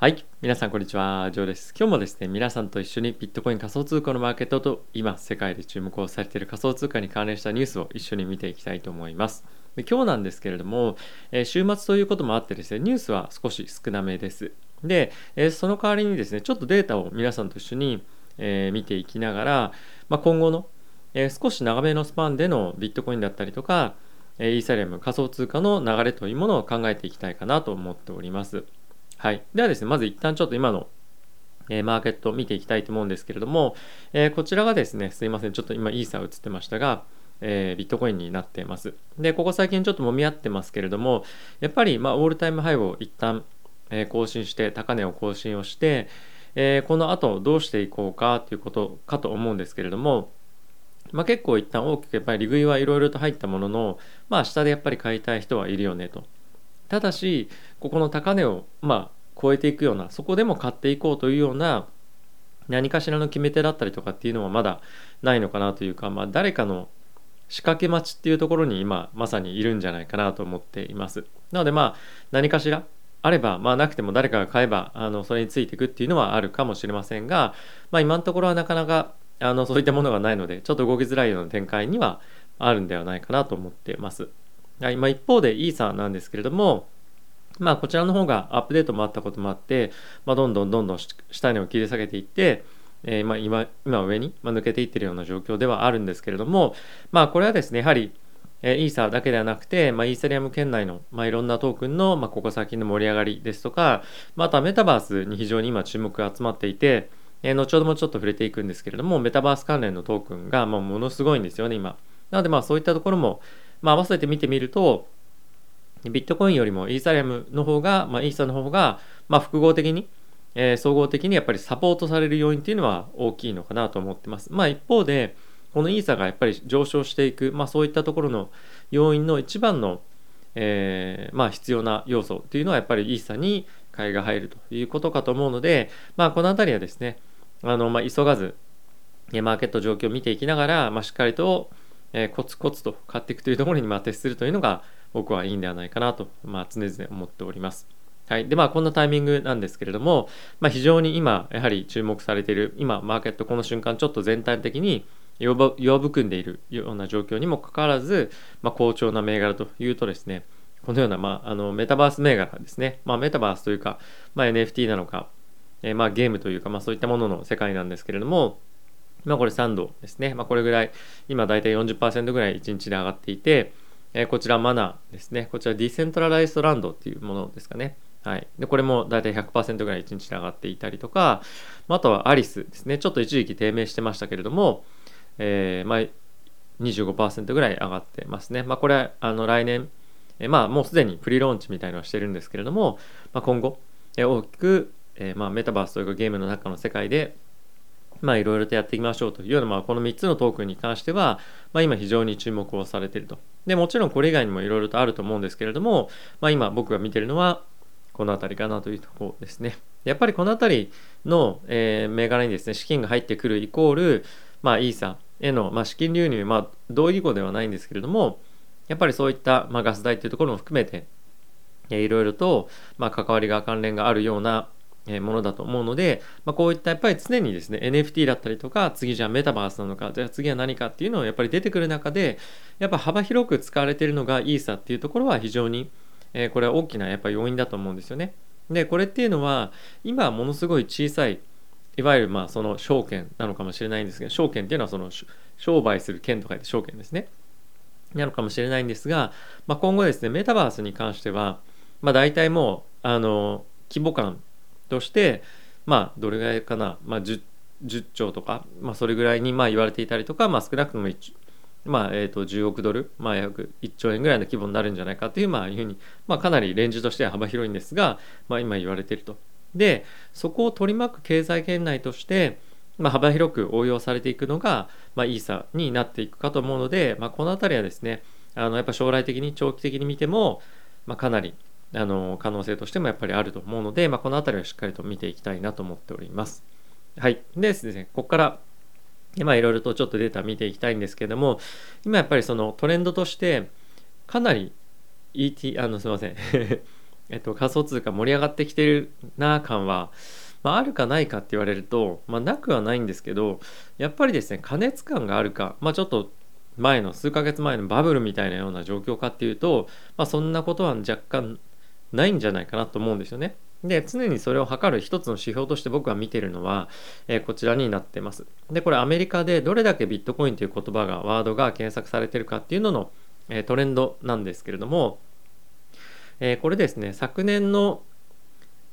はい。皆さん、こんにちは。ジョーです。今日もですね、皆さんと一緒にビットコイン仮想通貨のマーケットと今、世界で注目をされている仮想通貨に関連したニュースを一緒に見ていきたいと思います。で今日なんですけれども、えー週末ということもあってですね、ニュースは少し少なめです。で、えーその代わりにですね、ちょっとデータを皆さんと一緒に、えー見ていきながら、まあ、今後の、え少し長めのスパンでのビットコインだったりとか、えイーサリアム仮想通貨の流れというものを考えていきたいかなと思っております。はい。ではですね、まず一旦ちょっと今の、えマーケットを見ていきたいと思うんですけれども、えこちらがですね、すいません、ちょっと今イーサー映ってましたが、えビットコインになっています。で、ここ最近ちょっと揉み合ってますけれども、やっぱり、まあ、オールタイムハイを一旦、え更新して、高値を更新をして、えこの後どうしていこうかということかと思うんですけれども、まあ、結構一旦大きくやっぱり利食いはいろいろと入ったものの、まあ、下でやっぱり買いたい人はいるよねと。ただしここの高値をまあ超えていくようなそこでも買っていこうというような何かしらの決め手だったりとかっていうのはまだないのかなというか、まあ、誰かの仕掛け待ちっていうところに今まさにいるんじゃないかなと思っています。なのでまあ何かしらあればまあなくても誰かが買えばあのそれについていくっていうのはあるかもしれませんが、まあ、今のところはなかなかあのそういったものがないのでちょっと動きづらいような展開にはあるんではないかなと思っています。はいまあ、一方でイーサなんですけれども、まあ、こちらの方がアップデートもあったこともあって、まあ、どんどんどんどん下値を切り下げていって、えーまあ、今今上に抜けていってるような状況ではあるんですけれども、まあ、これはですねやはり、えーイーサだけではなくて、まあ、イーサリアム圏内の、まあ、いろんなトークンの、まあ、ここ最近の盛り上がりですとか、まあ、とはメタバースに非常に今注目が集まっていて、えー後ほどもちょっと触れていくんですけれどもメタバース関連のトークンが、まあ、ものすごいんですよね今。なのでまあそういったところも、まあ、合わせて見てみるとビットコインよりもイーサリアムの方が、まあ、イーサの方が、まあ、複合的に、えー総合的にやっぱりサポートされる要因っていうのは大きいのかなと思ってます。まあ一方で、このイーサがやっぱり上昇していく、まあそういったところの要因の一番の、えーまあ必要な要素っていうのはやっぱりイーサに買いが入るということかと思うので、まあこのあたりはですね、あの、まあ急がず、マーケット状況を見ていきながら、まあしっかりと、えーコツコツと買っていくというところにま徹するというのが僕はいいんではないかなと、まあ、常々思っております。はい。で、まあ、こんなタイミングなんですけれども、まあ、非常に今、やはり注目されている、今、マーケットこの瞬間、ちょっと全体的に弱含んでいるような状況にもかかわらず、まあ、好調な銘柄というとですね、このような、まあ、あのメタバース銘柄ですね、まあ、メタバースというか、まあ、NFT なのか、えーまあ、ゲームというか、まあ、そういったものの世界なんですけれども、まあ、これサンドですね、まあ、これぐらい、今大体40%ぐらい1日で上がっていて、えーこちらマナですね。こちらディセントラライズドランドっていうものですかね。はい。で、これも大体100%ぐらい1日で上がっていたりとか、まあとはアリスですね。ちょっと一時期低迷してましたけれども、えーまあ、25%ぐらい上がってますね。まあこれ、あの来年、えーまあもうすでにプリローンチみたいのはしてるんですけれども、まあ、今後、えー大きく、えまあ、メタバースというかゲームの中の世界で、まあいろいろとやっていきましょうというような、まあ、この3つのトークンに関しては、まあ、今非常に注目をされていると。で、もちろんこれ以外にもいろいろとあると思うんですけれども、まあ今僕が見てるのはこの辺りかなというところですね。やっぱりこの辺りの、えー銘柄にですね、資金が入ってくるイコール、まあイーサへの、まあ、資金流入、まあ同義語ではないんですけれども、やっぱりそういった、まあ、ガス代というところも含めて、いろいろと、まあ、関わりが関連があるようなものだと思うので、まあ、こういったやっぱり常にですね NFT だったりとか次じゃあメタバースなのかじゃあ次は何かっていうのをやっぱり出てくる中でやっぱ幅広く使われているのがイーサっていうところは非常に、えーこれは大きなやっぱ要因だと思うんですよね。でこれっていうのは今はものすごい小さいいわゆるまあその証券なのかもしれないんですけど証券っていうのはその商売する券と書いて証券ですね。なのかもしれないんですが、まあ、今後ですねメタバースに関しては、まあ、大体もうあの規模感としてまあどれぐらいかな、まあ、10, 10兆とか、まあ、それぐらいにまあ言われていたりとか、まあ、少なくともまあえー、と10億ドル、まあ、約1兆円ぐらいの規模になるんじゃないかという,、まあ、いうふうに、まあ、かなりレンジとしては幅広いんですが、まあ、今言われていると。でそこを取り巻く経済圏内として、まあ、幅広く応用されていくのが、まあ、イーサになっていくかと思うので、まあ、この辺りはですねあのやっぱ将来的に長期的に見ても、まあ、かなりあの可能性としてもやっぱりあると思うので、まあ、この辺りはしっかりと見ていきたいなと思っております。はい。でですね、ここからまあいろいろとちょっとデータ見ていきたいんですけども、今やっぱりそのトレンドとして、かなり ET、あのすみません、えっと、仮想通貨盛り上がってきてるな感は、まあ、あるかないかって言われると、まあ、なくはないんですけどやっぱりですね過熱感があるか、まあ、ちょっと前の数ヶ月前のバブルみたいなような状況かっていうと、まあ、そんなことは若干ないんじゃないかなと思うんですよね。で常にそれを測る一つの指標として僕は見てるのは、えー、こちらになってます。でこれアメリカでどれだけビットコインという言葉がワードが検索されてるかっていうのの、えー、トレンドなんですけれども、えー、これですね昨年の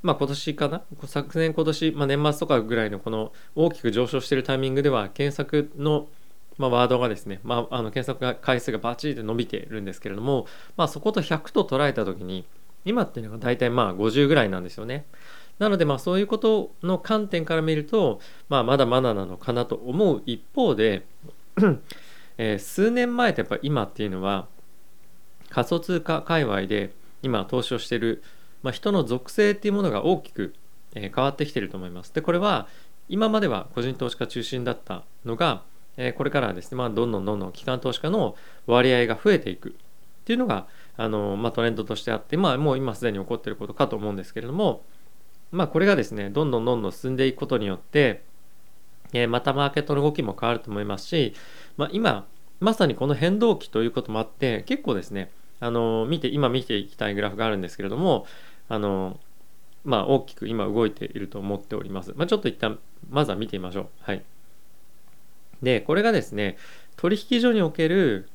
まあ今年かな？昨年今年、まあ、年末とかぐらいのこの大きく上昇しているタイミングでは検索のまあ、ワードがですね、まあ、あの検索回数がバチリと伸びているんですけれども、まあ、そこと100と捉えた時に今っていうのが大体まあ50ぐらいなんですよね。なのでまあそういうことの観点から見ると、まあ、まだまだなのかなと思う一方で えー、数年前とやっぱ今っていうのは仮想通貨界隈で今投資をしてる、まあ、人の属性っていうものが大きく、え、変わってきてると思います。でこれは今までは個人投資家中心だったのが、えー、これからはですね、まあ、どんどんどんどん機関投資家の割合が増えていくっていうのがあの、まあ、トレンドとしてあって、まあ、もう今すでに起こってることかと思うんですけれども、まあ、これがですねどんどんどんどん進んでいくことによって、えー、またマーケットの動きも変わると思いますし、まあ、今まさにこの変動期ということもあって結構ですねあの見て今見ていきたいグラフがあるんですけれどもあのまあ大きく今動いていると思っております。まあ、ちょっと一旦まずは見てみましょう。はい。で、これがですね、取引所における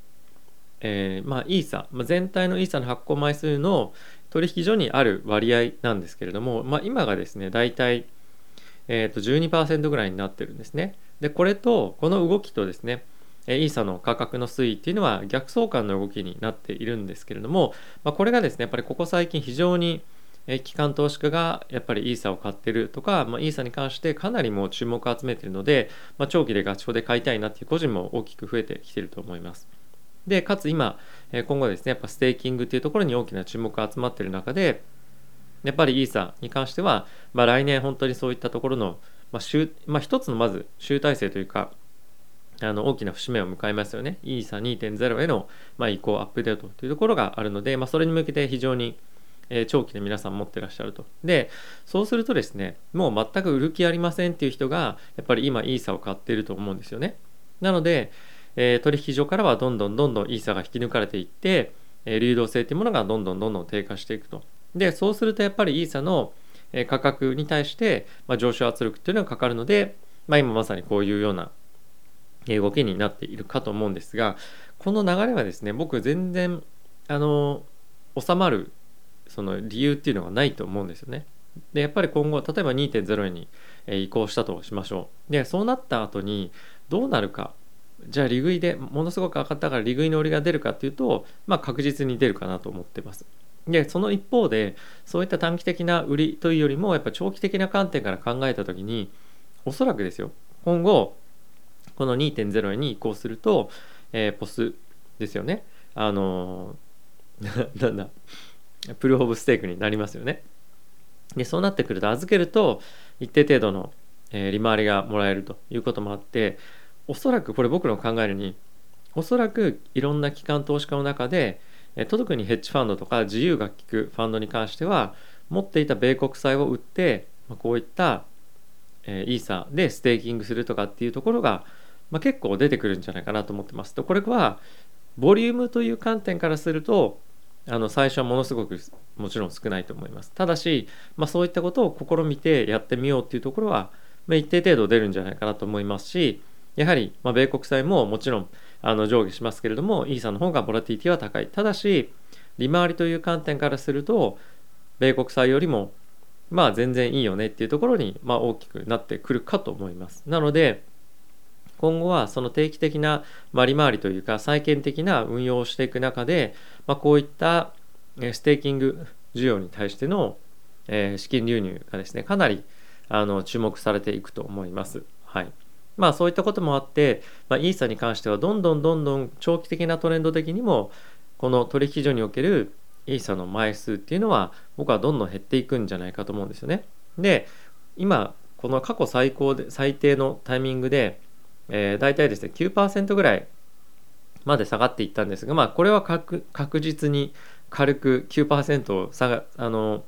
えー、まあ、イーサ、まあ、全体のイーサの発行枚数の取引所にある割合なんですけれども、まあ、今がですね大体、えー、と12%ぐらいになってるんですね。でこれとこの動きとですねイーサの価格の推移っていうのは逆相関の動きになっているんですけれども、まあ、これがですねやっぱりここ最近非常に機関投資家がやっぱりイーサを買ってるとか、まあ、イーサに関してかなりもう注目を集めてるので、まあ、長期でガチホで買いたいなっていう個人も大きく増えてきてると思います。でかつ今今後ですねやっぱステーキングっていうところに大きな注目が集まってる中でやっぱりイーサに関しては、まあ、来年本当にそういったところの、まあ集まあ、一つのまず集大成というかあの大きな節目を迎えますよね。イーサ2.0への、まあ、移行アップデートというところがあるので、まあ、それに向けて非常に、え、長期で皆さん持ってらっしゃると。で、そうするとですね、もう全く売る気ありませんっていう人が、やっぱり今イーサを買っていると思うんですよね。なので、えー、取引所からはどんどんどんどんイーサが引き抜かれていって、えー、流動性っていうものがどんどんどんどん低下していくと。で、そうするとやっぱりイーサの価格に対して、まあ、上昇圧力っていうのがかかるので、まあ、今まさにこういうような動きになっているかと思うんですがこの流れはですね僕全然あの収まるその理由っていうのがないと思うんですよね。でやっぱり今後例えば2.0に移行したとしましょう。でそうなった後にどうなるかじゃあ利食いでものすごく上がったから利食いの売りが出るかっていうと、まあ、確実に出るかなと思ってます。でその一方でそういった短期的な売りというよりもやっぱ長期的な観点から考えた時におそらくですよ今後この2.0に移行すると、えー、ポスですよねあの なんだプル・オブ・ステークになりますよねでそうなってくると預けると一定程度の、え、利回りがもらえるということもあっておそらくこれ僕の考えるにおそらくいろんな機関投資家の中で特にヘッジファンドとか自由が利くファンドに関しては持っていた米国債を売ってこういったイーサでステーキングするとかっていうところが、結構出てくるんじゃないかなと思ってます。とこれはボリュームという観点からするとあの最初はものすごくもちろん少ないと思います。ただし、まあ、そういったことを試みてやってみようっていうところは、まあ、一定程度出るんじゃないかなと思いますしやはり、ま、米国債ももちろんあの上下しますけれどもイーサの方がボラティティは高い。ただし利回りという観点からすると米国債よりもまあ全然いいよねっていうところに、ま、大きくなってくるかと思います。なので今後はその定期的なま利回りというか再建的な運用をしていく中で、ま、こういったステーキング需要に対してのえ資金流入がですねかなりあの注目されていくと思います。はい。まあそういったこともあって、まあ、イーサに関してはどんどんどんどん長期的なトレンド的にもこの取引所におけるイーサの枚数っていうのは僕はどんどん減っていくんじゃないかと思うんですよね。で今この過去最高で最低のタイミングで、えー、大体ですね9%ぐらいまで下がっていったんですが、まあ、これは確実に軽く9%を下があの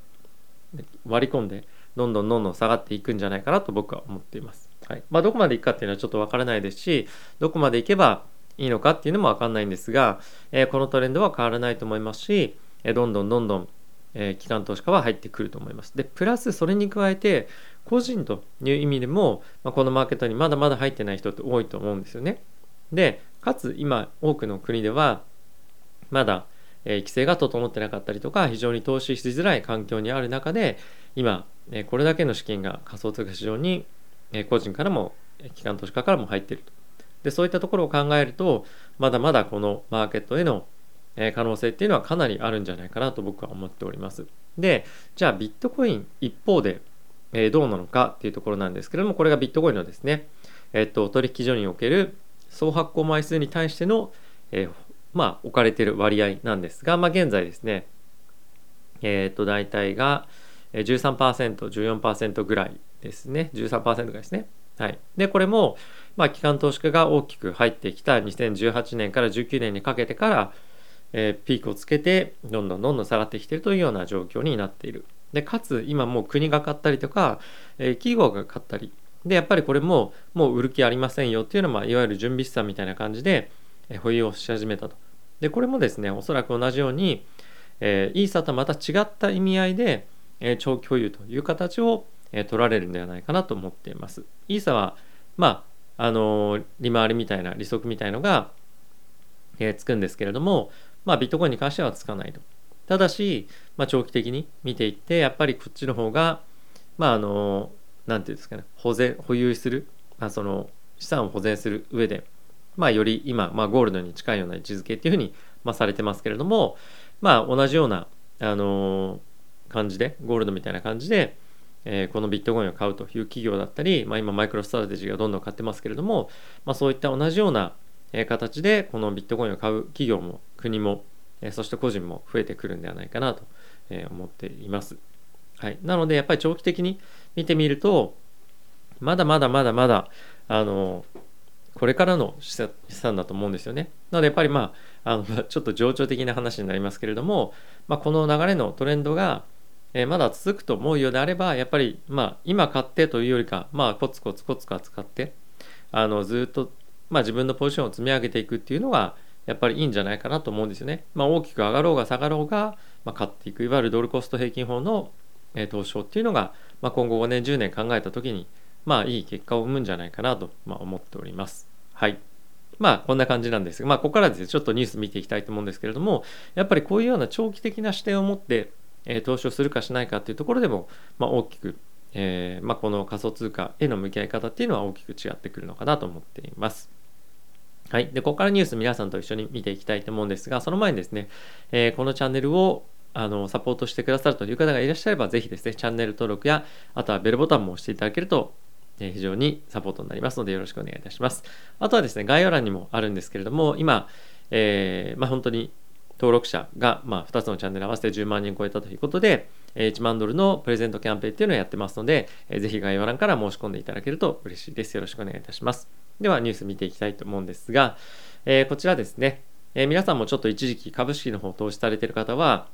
割り込んでどんどんどんどん下がっていくんじゃないかなと僕は思っています。はいまあ、どこまでいくかっていうのはちょっとわからないですしどこまでいけばいいのかっていうのもわかんないんですが、えー、このトレンドは変わらないと思いますし、え、どんどんどんどん、えー、機関投資家は入ってくると思います。でプラスそれに加えて個人という意味でも、まあ、このマーケットにまだまだ入ってない人って多いと思うんですよね。でかつ今多くの国ではまだ、え、規制が整ってなかったりとか非常に投資しづらい環境にある中で今、え、これだけの資金が仮想通貨市場に、え、個人からも機関投資家からも入っているとでそういったところを考えるとまだまだこのマーケットへの可能性っていうのはかなりあるんじゃないかなと僕は思っております。でじゃあビットコイン一方で、どうなのかっていうところなんですけれどもこれがビットコインのですね、えっと、取引所における総発行枚数に対しての、えー、まあ置かれている割合なんですが、まあ、現在ですねえっ、と大体が 13%14% ぐらいですね13%ぐらいですねはい、でこれも、まあ、機関投資家が大きく入ってきた2018年から19年にかけてから、えー、ピークをつけてどんどんどんどん下がってきてるというような状況になっている。でかつ今もう国が買ったりとか、えー、企業が買ったりでやっぱりこれももう売る気ありませんよっていうのは、まあ、いわゆる準備資産みたいな感じで、え、保有をし始めたと。でこれもですねおそらく同じように、えー、イーサとまた違った意味合いで、えー、長期保有という形をえ取られるんではないかなと思っています。イーサは、まあ、あの利回りみたいな利息みたいのが、え、つくんですけれども、まあ、ビットコインに関してはつかないと。ただし、まあ、長期的に見ていって、やっぱりこっちの方が、まあ、あの、なんていうんですかね、保全、保有する、まあ、その資産を保全する上で、まあ、より今、まあ、ゴールドに近いような位置づけっていうふうに、まあ、されてますけれども、まあ、同じような、あの感じで、ゴールドみたいな感じで、えー、このビットコインを買うという企業だったり、まあ、今マイクロストラテジーがどんどん買ってますけれども、まあ、そういった同じような形でこのビットコインを買う企業も国も、えそして個人も増えてくるんではないかなと思っています。はい、なのでやっぱり長期的に見てみるとまだまだまだまだあのこれからの資産だと思うんですよね。なのでやっぱりまああの ちょっと情緒的な話になりますけれども、まあ、この流れのトレンドがえー、まだ続くと思うようであればやっぱりまあ今買ってというよりかまあコツコツコツコツ使ってあのずっとまあ自分のポジションを積み上げていくっていうのがやっぱりいいんじゃないかなと思うんですよね。まあ、大きく上がろうが下がろうが、まあ、買っていくいわゆるドルコスト平均法の、えー、投資法っていうのが、まあ、今後5年10年考えた時にまあいい結果を生むんじゃないかなと、まあ、思っております。はい。まあこんな感じなんですが、まあここからですね、ちょっとニュース見ていきたいと思うんですけれども、やっぱりこういうような長期的な視点を持って、え投資をするかしないかっていうところでも、まあ、大きく、えー、まあ、この仮想通貨への向き合い方っていうのは大きく違ってくるのかなと思っています。はい。で、ここからニュース皆さんと一緒に見ていきたいと思うんですが、その前にですね、えー、このチャンネルをあのサポートしてくださるという方がいらっしゃれば、ぜひですね、チャンネル登録や、あとはベルボタンも押していただけると、えー、非常にサポートになりますので、よろしくお願いいたします。あとはですね、概要欄にもあるんですけれども、今、えー、まあ、本当に登録者が、まあ、2つのチャンネル合わせて10万人超えたということで、1万ドルのプレゼントキャンペーンっていうのをやってますので、ぜひ概要欄から申し込んでいただけると嬉しいです。よろしくお願いいたします。ではニュース見ていきたいと思うんですが、えー、こちらですね、えー、皆さんもちょっと一時期株式の方投資されている方は、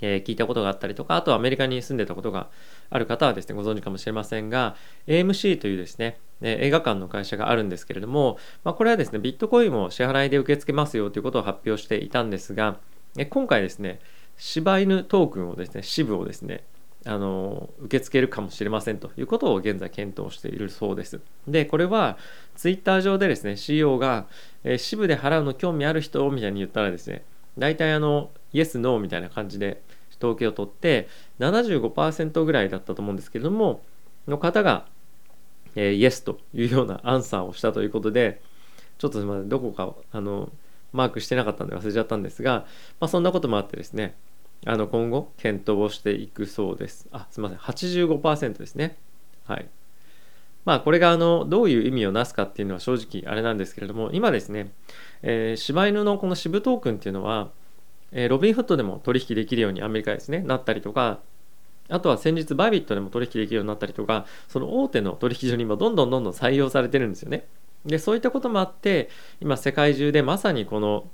えー、聞いたことがあったりとか、あとはアメリカに住んでたことがある方はですね、ご存知かもしれませんが、AMC というですね、え映画館の会社があるんですけれども、まあ、これはですね、ビットコインを支払いで受け付けますよということを発表していたんですが、え今回ですね、柴犬トークンをですね、支部をですね、あの受け付けるかもしれませんということを現在検討しているそうです。で、これはツイッター上でですね、CEO が、えー、支部で払うの興味ある人みたいに言ったらですね、大体あの、イエス、ノーみたいな感じで統計を取って75%ぐらいだったと思うんですけれども、の方が、えー、イエスというようなアンサーをしたということで、ちょっとすみません、どこかあのマークしてなかったんで忘れちゃったんですが、まあ、そんなこともあってですね、あの今後検討をしていくそうです。あ、すみません、85%ですね。はい。まあこれがあのどういう意味をなすかっていうのは正直あれなんですけれども、今ですね、えー、柴犬のこの支部トークンっていうのは、えー、ロビンフットでも取引できるようにアメリカですね、なったりとか、あとは先日バイビットでも取引できるようになったりとか、その大手の取引所にもどんどんどんどん採用されてるんですよね。でそういったこともあって今世界中でまさにこの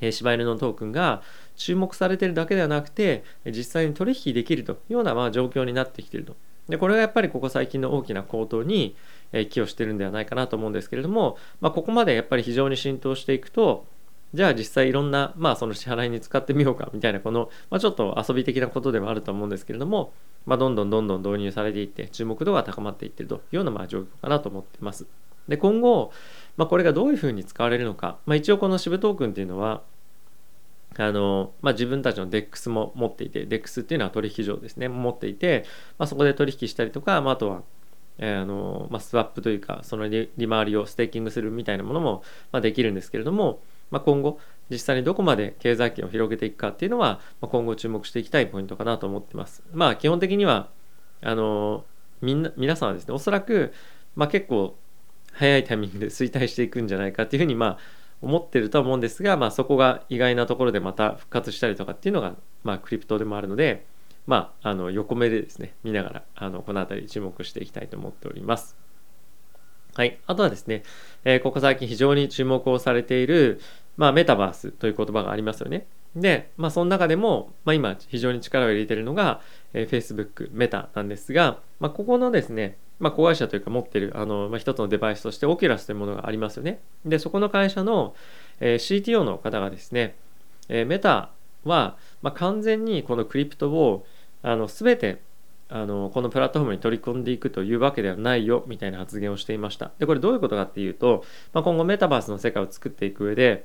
柴犬のトークンが注目されてるだけではなくて実際に取引できるというようなまあ状況になってきているとでこれがやっぱりここ最近の大きな高騰に寄与してるんではないかなと思うんですけれども、まあ、ここまでやっぱり非常に浸透していくとじゃあ実際いろんな、まあ、その支払いに使ってみようかみたいなこの、まあ、ちょっと遊び的なことではあると思うんですけれども、まあ、どんどんどんどん導入されていって注目度が高まっていってるというようなまあ状況かなと思っています。で今後、まあ、これがどういうふうに使われるのか、まあ、一応この支部トークンっていうのはあのまあ、自分たちの DEX も持っていて DEX っていうのは取引所ですね持っていて、まあ、そこで取引したりとか、まあ、あとは、えー、あのまあ、スワップというかその利回りをステーキングするみたいなものも、まあ、できるんですけれども、まあ、今後実際にどこまで経済圏を広げていくかっていうのは、まあ、今後注目していきたいポイントかなと思ってます。まあ基本的にはあのみんな皆さんはですねおそらく、まあ、結構早いタイミングで衰退していくんじゃないかっていうふうにまあ思ってると思うんですが、まあ、そこが意外なところでまた復活したりとかっていうのが、まあ、クリプトでもあるので、まあ、あの横目でですね見ながらあのこの辺り注目していきたいと思っております。はい、あとはですね、えー、ここ最近非常に注目をされている、まあ、メタバースという言葉がありますよね。で、まあ、その中でも、まあ、今非常に力を入れているのが、えー、Facebook、メタなんですが、まあ、ここのですね、まあ、子会社というか持ってるあの、まあ、一つのデバイスとしてオキュラスというものがありますよね。で、そこの会社の、えー、CTO の方がですね、えー、メタは、まあ、完全にこのクリプトをあの全てあのこのプラットフォームに取り込んでいくというわけではないよみたいな発言をしていました。で、これどういうことかっていうと、まあ、今後メタバースの世界を作っていく上で、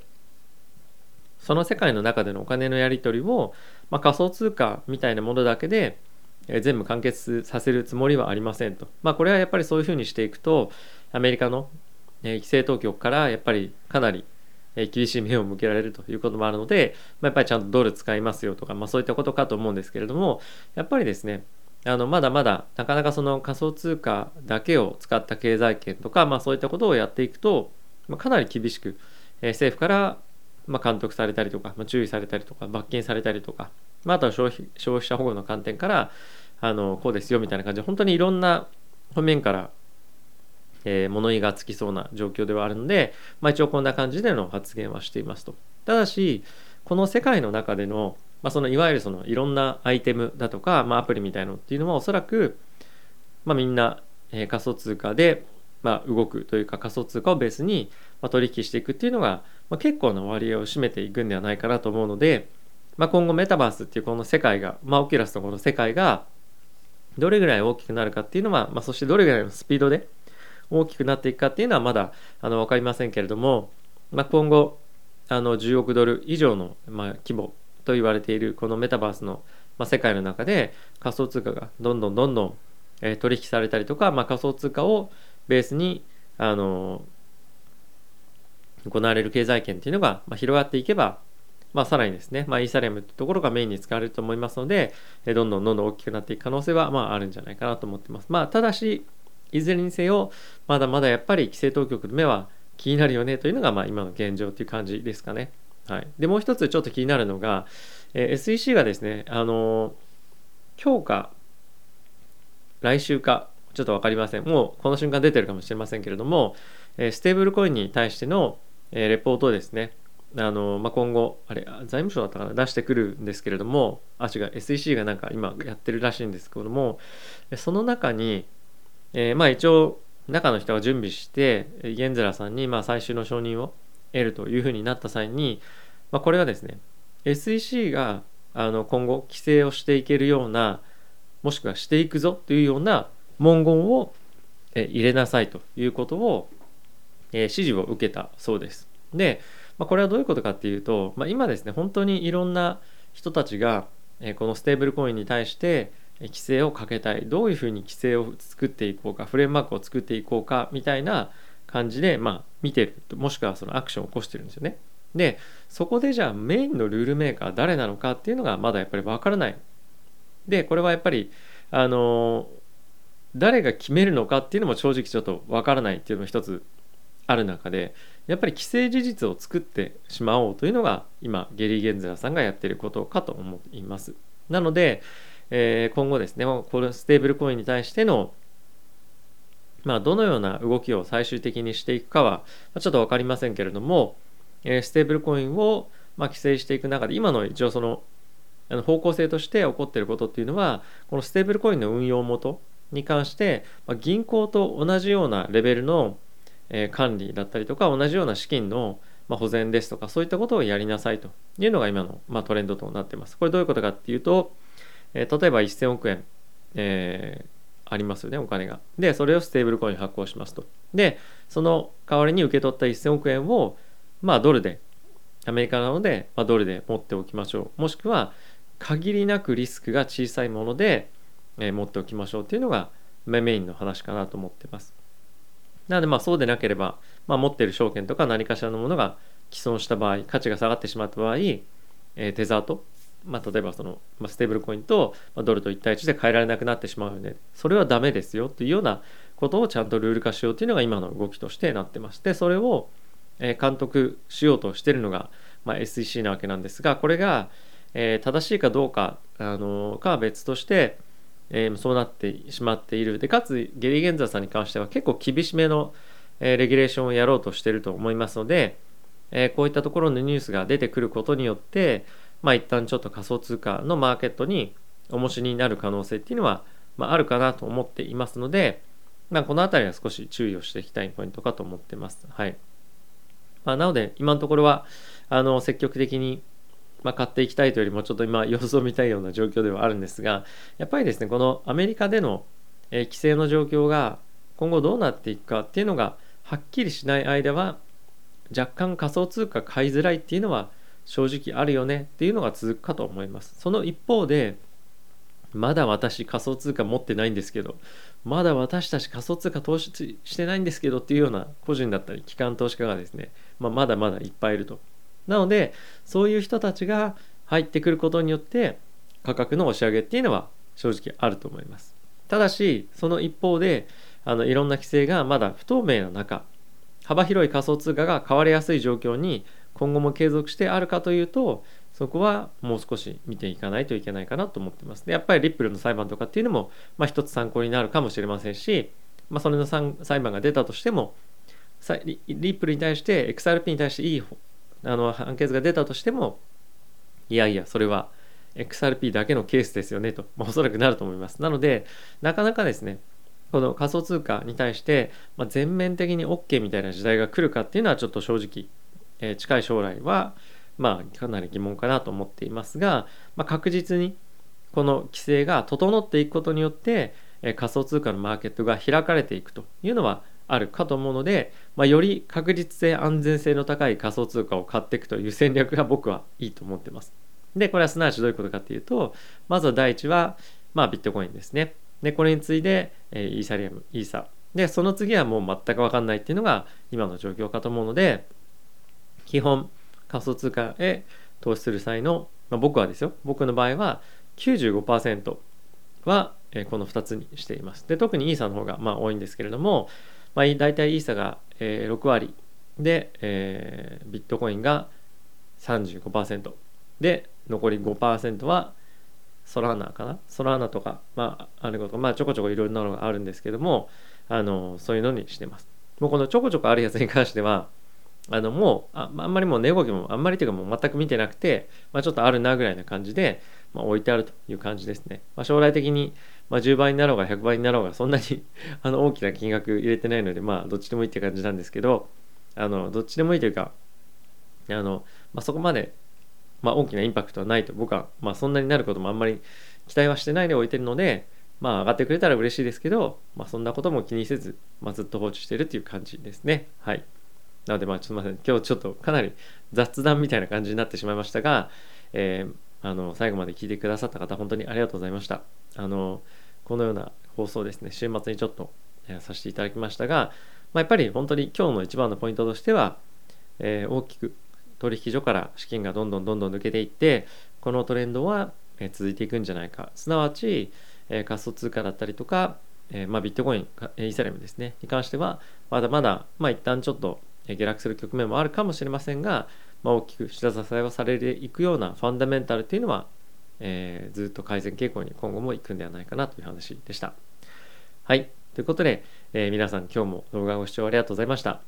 その世界の中でのお金のやり取りを、まあ、仮想通貨みたいなものだけで全部完結させるつもりはありませんと。まあこれはやっぱりそういうふうにしていくとアメリカの、規制当局からやっぱりかなり厳しい目を向けられるということもあるので、まあ、やっぱりちゃんとドル使いますよとか、まあ、そういったことかと思うんですけれどもやっぱりですねあのまだまだなかなかその仮想通貨だけを使った経済圏とか、まあ、そういったことをやっていくと、まあ、かなり厳しく、え、政府からま監督されたりとか、ま、注意されたりとか罰金されたりとか、まあ、あとは消費消費者保護の観点からあのこうですよみたいな感じで本当にいろんな方面から、えー、物言いがつきそうな状況ではあるので、まあ、一応こんな感じでの発言はしていますと。ただしこの世界の中での,、まあ、そのいわゆるそのいろんなアイテムだとか、まあ、アプリみたいのっていうのはおそらく、まあ、みんな、えー、仮想通貨で、まあ、動くというか仮想通貨をベースに、まあ、取引していくっていうのが、まあ、結構な割合を占めていくんではないかなと思うので、まあ、今後メタバースっていうこの世界が、まあ、オキュラスのこの世界がどれぐらい大きくなるかっていうのは、まあ、そしてどれぐらいのスピードで大きくなっていくかっていうのはまだあの分かりませんけれども、まあ、今後あの10億ドル以上の、まあ、規模と言われているこのメタバースの、まあ、世界の中で仮想通貨がどんどんどんどん、えー、取引されたりとか、まあ、仮想通貨をベースにあの行われる経済圏っていうのが、まあ、広がっていけばまあ、さらにですね、まあ、イーサリアムってところがメインに使われると思いますので、えどんどんどんどん大きくなっていく可能性は、まあ、あるんじゃないかなと思ってます。まあ、ただし、いずれにせよ、まだまだやっぱり規制当局の目は気になるよねというのが、まあ、今の現状という感じですかね。はい。で、もう一つちょっと気になるのが、えー、SEC がですね、あのー、今日か、来週か、ちょっと分かりません。もうこの瞬間出てるかもしれませんけれども、えー、ステーブルコインに対しての、えー、レポートをですね、あの、まあ、今後あれ財務省だったかな出してくるんですけれどもあ違う SEC がなんか今やってるらしいんですけどもその中に、えー、まあ一応中の人が準備してゲンゼラさんにまあ最終の承認を得るというふうになった際に、まあ、これはですね SEC があの今後規制をしていけるようなもしくはしていくぞというような文言を入れなさいということをえ指示を受けたそうです。で、まあ、これはどういうことかっていうと、まあ、今ですね本当にいろんな人たちが、えこのステーブルコインに対して規制をかけたいどういうふうに規制を作っていこうかフレームワークを作っていこうかみたいな感じで、まあ、見てるもしくはそのアクションを起こしてるんですよね。でそこでじゃあメインのルールメーカー誰なのかっていうのがまだやっぱり分からない。でこれはやっぱりあの誰が決めるのかっていうのも正直ちょっと分からないっていうのも一つある中でやっぱり既成事実を作ってしまおうというのが今ゲリー・ゲンゼラさんがやっていることかと思います。なので、えー、今後ですねこのステーブルコインに対してのまあ、どのような動きを最終的にしていくかはちょっと分かりませんけれども、えー、ステーブルコインをまあ、規制していく中で今の一応そのあの方向性として起こっていることっていうのはこのステーブルコインの運用元に関して、まあ、銀行と同じようなレベルの、え、管理だったりとか同じような資金の、ま、保全ですとかそういったことをやりなさいというのが今の、ま、トレンドとなっています。これどういうことかっていうと、え、例えば1000億円、えー、ありますよねお金が。でそれをステーブルコインに発行しますと。でその代わりに受け取った1000億円をまあドルでアメリカなので、ま、ドルで持っておきましょうもしくは限りなくリスクが小さいもので、え、持っておきましょうっていうのがメインの話かなと思ってます。なのでまあそうでなければ、まあ、持っている証券とか何かしらのものが既存した場合価値が下がってしまった場合、えー、テザーと、まあ、例えばその、まあ、ステーブルコインと、ま、ドルと1対1で変えられなくなってしまうのでそれはダメですよというようなことをちゃんとルール化しようというのが今の動きとしてなってましてそれを監督しようとしているのが、まあ、SEC なわけなんですがこれが、えー、正しいかどうかあのかは別として、えー、そうなってしまっているでかつゲリー・ゲンザーさんに関しては結構厳しめの、えー、レギュレーションをやろうとしてると思いますので、えー、こういったところのニュースが出てくることによってまあ一旦ちょっと仮想通貨のマーケットに重しになる可能性っていうのは、まあ、あるかなと思っていますので、まあ、この辺りは少し注意をしていきたいポイントかと思ってます。はいまあ、なので今のところはあの積極的にまあ、買っていきたいというよりもちょっと今様子を見たいような状況ではあるんですがやっぱりですねこのアメリカでの、え規制の状況が今後どうなっていくかっていうのがはっきりしない間は若干仮想通貨買いづらいっていうのは正直あるよねっていうのが続くかと思います。その一方でまだ私仮想通貨持ってないんですけどまだ私たち仮想通貨投資してないんですけどっていうような個人だったり機関投資家がですね、まあ、まだまだいっぱいいると。なのでそういう人たちが入ってくることによって価格の押し上げっていうのは正直あると思いますただしその一方であのいろんな規制がまだ不透明な中幅広い仮想通貨が買われやすい状況に今後も継続してあるかというとそこはもう少し見ていかないといけないかなと思ってます。でやっぱりリップルの裁判とかっていうのも、まあ、一つ参考になるかもしれませんし、まあ、それの裁判が出たとしてもリップルに対して XRP に対していいあの判決が出たとしてもいやいやそれは XRP だけのケースですよねと、まあ、おそらくなると思います。なのでなかなかですねこの仮想通貨に対して、まあ、全面的に OK みたいな時代が来るかっていうのはちょっと正直、えー、近い将来はまあかなり疑問かなと思っていますが、まあ、確実にこの規制が整っていくことによって、えー、仮想通貨のマーケットが開かれていくというのはあるかと思うので、まあ、より確実性安全性の高い仮想通貨を買っていくという戦略が僕はいいと思ってます。でこれはすなわちどういうことかっていうとまずは第一は、まあ、ビットコインですね。でこれに次いで、えー、イーサリアムイーサでその次はもう全く分かんないっていうのが今の状況かと思うので基本仮想通貨へ投資する際の、まあ、僕はですよ僕の場合は95%は、え、この2つにしていますで特にイーサの方がまあ多いんですけれどもまあ、大体イーサが、えー、6割で、えー、ビットコインが35%で残り5%はソラーナかな？ソラーナとか、まあ、あることまあちょこちょこいろいろなのがあるんですけどもあのそういうのにしてます。もうこのちょこちょこあるやつに関してはあのもうああんまりもう値動きもあんまりというかもう全く見てなくて、まあ、ちょっとあるなぐらいな感じで、まあ、置いてあるという感じですね。まあ、将来的にまあ、10倍になろうが100倍になろうがそんなに あの大きな金額入れてないのでまあどっちでもいいって感じなんですけどあのどっちでもいいというかあの、まあ、そこまで、まあ、大きなインパクトはないと僕は、まあ、そんなになることもあんまり期待はしてないで置いてるのでまあ上がってくれたら嬉しいですけど、まあ、そんなことも気にせず、まあ、ずっと放置してるっていう感じですね。はい。なのでまあちょっとすみません。今日ちょっとかなり雑談みたいな感じになってしまいましたが、えー、あの最後まで聞いてくださった方本当にありがとうございました。あのこのような放送ですね。週末にちょっと、えさせていただきましたが、まあ、やっぱり本当に今日の一番のポイントとしては、えー、大きく取引所から資金がどんどんどんどん抜けていってこのトレンドは、続いていくんじゃないか。すなわち、えー、仮想通貨だったりとか、えー、まあ、ビットコインイーサリアムですね。に関してはまだまだ、まあ、一旦ちょっと下落する局面もあるかもしれませんが、まあ、大きく下支えをされていくようなファンダメンタルというのはえー、ずっと改善傾向に今後も行くんではないかなという話でした。はい。ということで、えー、皆さん今日も動画をご視聴ありがとうございました。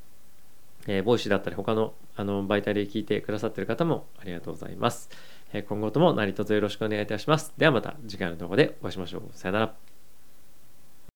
えー、 Voicy だったり他のあの媒体で聞いてくださっている方もありがとうございます。えー、今後とも何卒よろしくお願いいたします。ではまた次回の動画でお会いしましょう。さよなら。